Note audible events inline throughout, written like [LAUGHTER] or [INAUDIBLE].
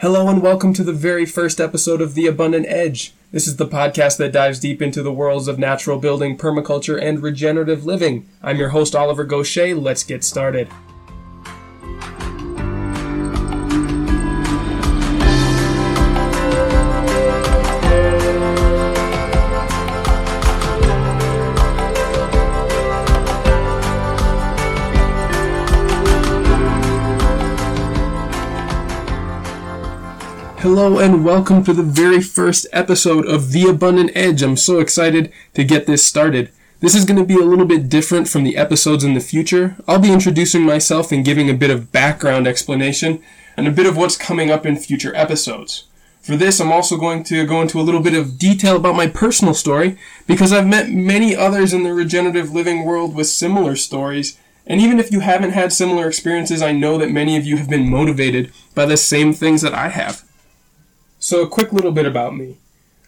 Hello and welcome to the very first episode of The Abundant Edge. This is the podcast that dives deep into the worlds of natural building, permaculture, and regenerative living. I'm your host, Oliver Goshey. Let's get started. Hello and welcome to the very first episode of The Abundant Edge. I'm so excited to get this started. This is going to be a little bit different from the episodes in the future. I'll be introducing myself and giving a bit of background explanation and a bit of what's coming up in future episodes. For this, I'm also going to go into a little bit of detail about my personal story because I've met many others in the regenerative living world with similar stories. And even if you haven't had similar experiences, I know that many of you have been motivated by the same things that I have. So, a quick little bit about me.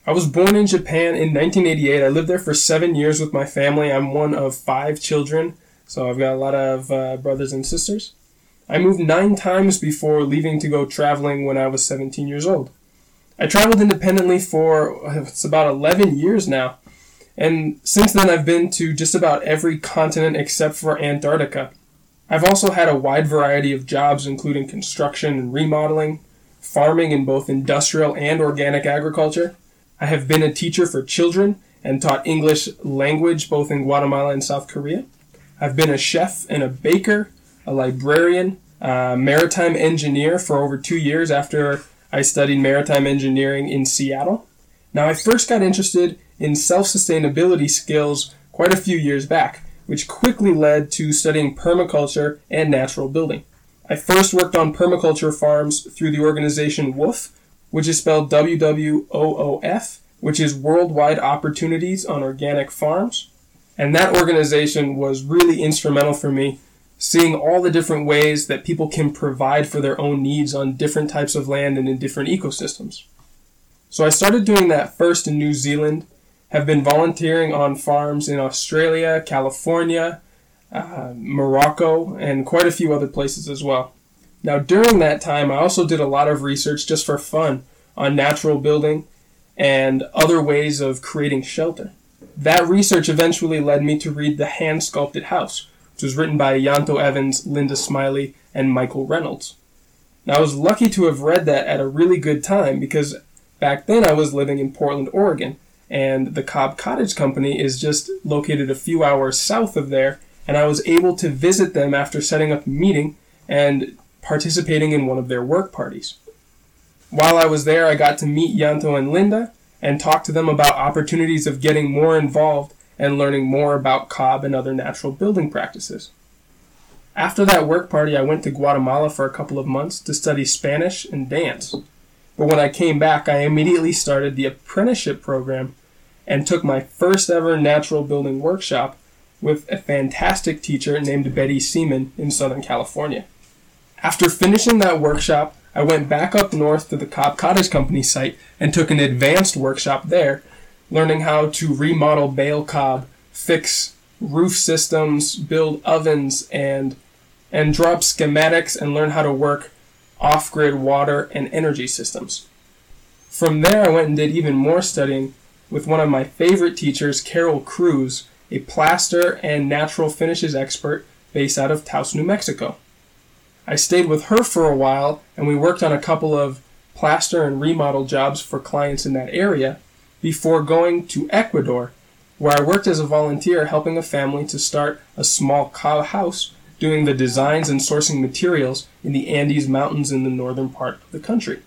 I was born in Japan in 1988. I lived there for seven years with my family. I'm one of five children, so I've got a lot of uh, brothers and sisters. I moved nine times before leaving to go traveling when I was 17 years old. I traveled independently for it's about 11 years now, and since then I've been to just about every continent except for Antarctica. I've also had a wide variety of jobs, including construction and remodeling, farming in both industrial and organic agriculture. I have been a teacher for children and taught English language both in Guatemala and South Korea. I've been a chef and a baker, a librarian, a maritime engineer for over two years after I studied maritime engineering in Seattle. Now, I first got interested in self sustainability skills quite a few years back, which quickly led to studying permaculture and natural building. I first worked on permaculture farms through the organization WWOOF, which is spelled W W O O F, which is Worldwide Opportunities on Organic Farms. And that organization was really instrumental for me, seeing all the different ways that people can provide for their own needs on different types of land and in different ecosystems. So I started doing that first in New Zealand, have been volunteering on farms in Australia, California, uh, Morocco, and quite a few other places as well. Now, during that time, I also did a lot of research just for fun on natural building and other ways of creating shelter. That research eventually led me to read The Hand Sculpted House, which was written by Ianto Evans, Linda Smiley, and Michael Reynolds. Now, I was lucky to have read that at a really good time because back then I was living in Portland, Oregon, and the Cob Cottage Company is just located a few hours south of there and I was able to visit them after setting up a meeting and participating in one of their work parties. While I was there, I got to meet Ianto and Linda and talk to them about opportunities of getting more involved and learning more about cob and other natural building practices. After that work party, I went to Guatemala for a couple of months to study Spanish and dance. But when I came back, I immediately started the apprenticeship program and took my first ever natural building workshop with a fantastic teacher named Betty Seaman in Southern California. After finishing that workshop, I went back up north to the Cob Cottage Company site and took an advanced workshop there, learning how to remodel bale cob, fix roof systems, build ovens, and and draw schematics and learn how to work off-grid water and energy systems. From there, I went and did even more studying with one of my favorite teachers, Carole Crews, a plaster and natural finishes expert based out of Taos, New Mexico. I stayed with her for a while and we worked on a couple of plaster and remodel jobs for clients in that area before going to Ecuador, where I worked as a volunteer helping a family to start a small cow house doing the designs and sourcing materials in the Andes Mountains in the northern part of the country.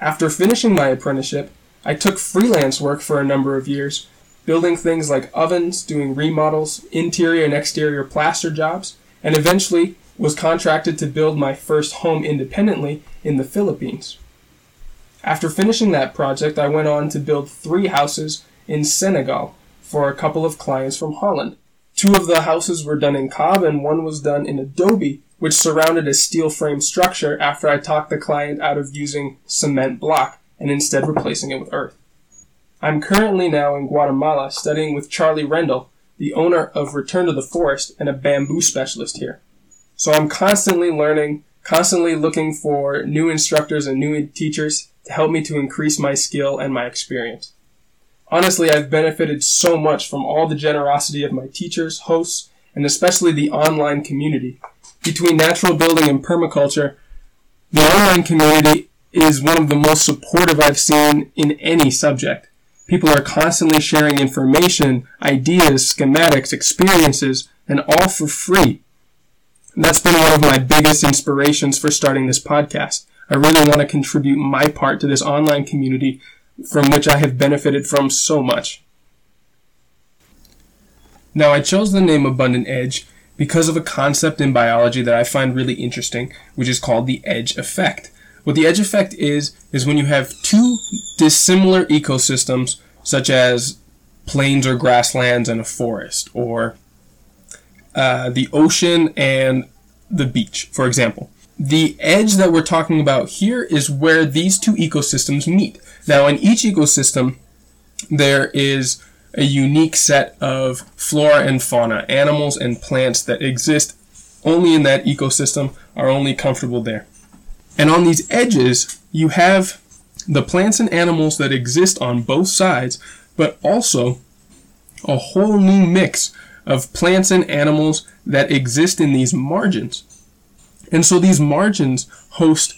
After finishing my apprenticeship, I took freelance work for a number of years building things like ovens, doing remodels, interior and exterior plaster jobs, and eventually was contracted to build my first home independently in the Philippines. After finishing that project, I went on to build three houses in Senegal for a couple of clients from Holland. Two of the houses were done in cob and one was done in adobe, which surrounded a steel frame structure after I talked the client out of using cement block and instead replacing it with earth. I'm currently now in Guatemala studying with Charlie Rendell, the owner of Return to the Forest and a bamboo specialist here. So I'm constantly learning, constantly looking for new instructors and new teachers to help me to increase my skill and my experience. Honestly, I've benefited so much from all the generosity of my teachers, hosts, and especially the online community. Between natural building and permaculture, the online community is one of the most supportive I've seen in any subject. People are constantly sharing information, ideas, schematics, experiences, and all for free. And that's been one of my biggest inspirations for starting this podcast. I really want to contribute my part to this online community from which I have benefited from so much. Now, I chose the name Abundant Edge because of a concept in biology that I find really interesting, which is called the edge effect. What the edge effect is, is when you have two dissimilar ecosystems, such as plains or grasslands and a forest, or uh, the ocean and the beach, for example. The edge that we're talking about here is where these two ecosystems meet. Now, in each ecosystem, there is a unique set of flora and fauna, animals and plants that exist only in that ecosystem, are only comfortable there. And on these edges, you have the plants and animals that exist on both sides, but also a whole new mix of plants and animals that exist in these margins. And so these margins host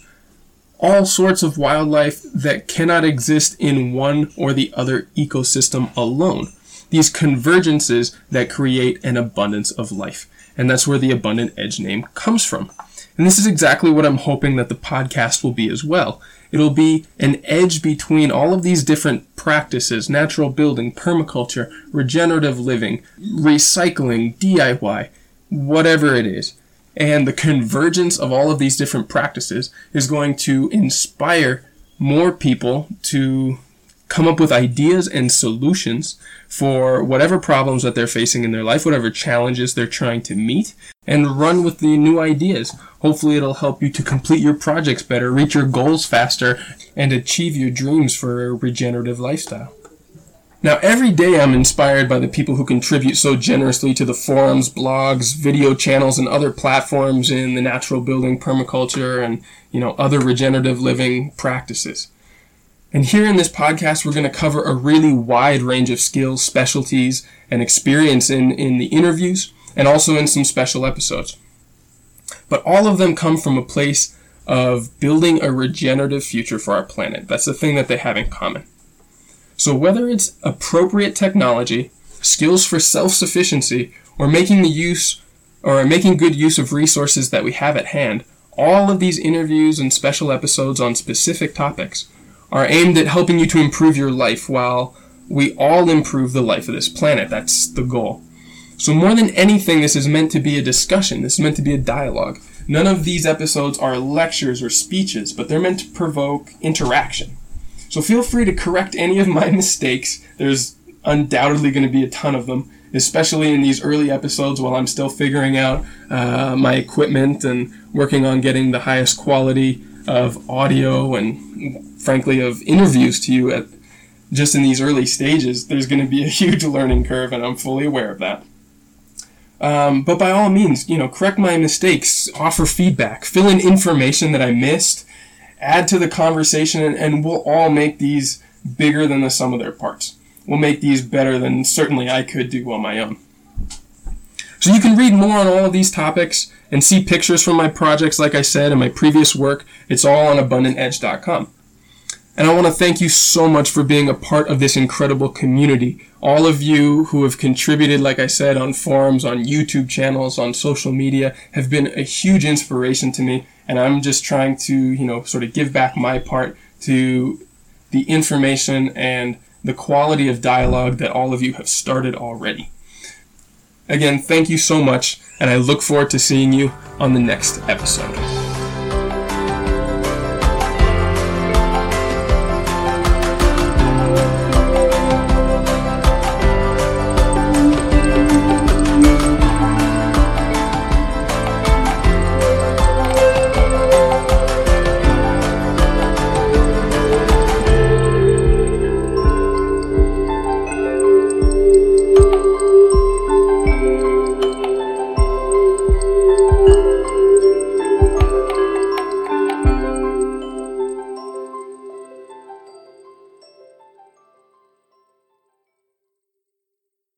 all sorts of wildlife that cannot exist in one or the other ecosystem alone. These convergences that create an abundance of life. And that's where the abundant edge name comes from. And this is exactly what I'm hoping that the podcast will be as well. It'll be an edge between all of these different practices, natural building, permaculture, regenerative living, recycling, DIY, whatever it is. And the convergence of all of these different practices is going to inspire more people to come up with ideas and solutions for whatever problems that they're facing in their life, whatever challenges they're trying to meet, and run with the new ideas. Hopefully, it'll help you to complete your projects better, reach your goals faster, and achieve your dreams for a regenerative lifestyle. Now, every day I'm inspired by the people who contribute so generously to the forums, blogs, video channels, and other platforms in the natural building, permaculture, and, you know, other regenerative living practices. And here in this podcast, we're going to cover a really wide range of skills, specialties, and experience in, in the interviews and also in some special episodes. But all of them come from a place of building a regenerative future for our planet. That's the thing that they have in common. So whether it's appropriate technology, skills for self-sufficiency, or making the use or making good use of resources that we have at hand, all of these interviews and special episodes on specific topics are aimed at helping you to improve your life while we all improve the life of this planet. That's the goal. So more than anything, this is meant to be a discussion. This is meant to be a dialogue. None of these episodes are lectures or speeches, but they're meant to provoke interaction. So feel free to correct any of my [LAUGHS] mistakes. There's undoubtedly going to be a ton of them, especially in these early episodes while I'm still figuring out uh, my equipment and working on getting the highest quality of audio and, frankly, of interviews to you at just in these early stages. There's going to be a [LAUGHS] huge learning curve, and I'm fully aware of that. Um, but by all means, you know, correct my mistakes, offer feedback, fill in information that I missed, add to the conversation, and, and we'll all make these bigger than the sum of their parts. We'll make these better than certainly I could do on my own. So you can read more on all of these topics and see pictures from my projects, like I said, and my previous work. It's all on abundantedge.com. And I want to thank you so much for being a part of this incredible community. All of you who have contributed, like I said, on forums, on YouTube channels, on social media, have been a huge inspiration to me and I'm just trying to, you know, sort of give back my part to the information and the quality of dialogue that all of you have started already. Again, thank you so much, and I look forward to seeing you on the next episode.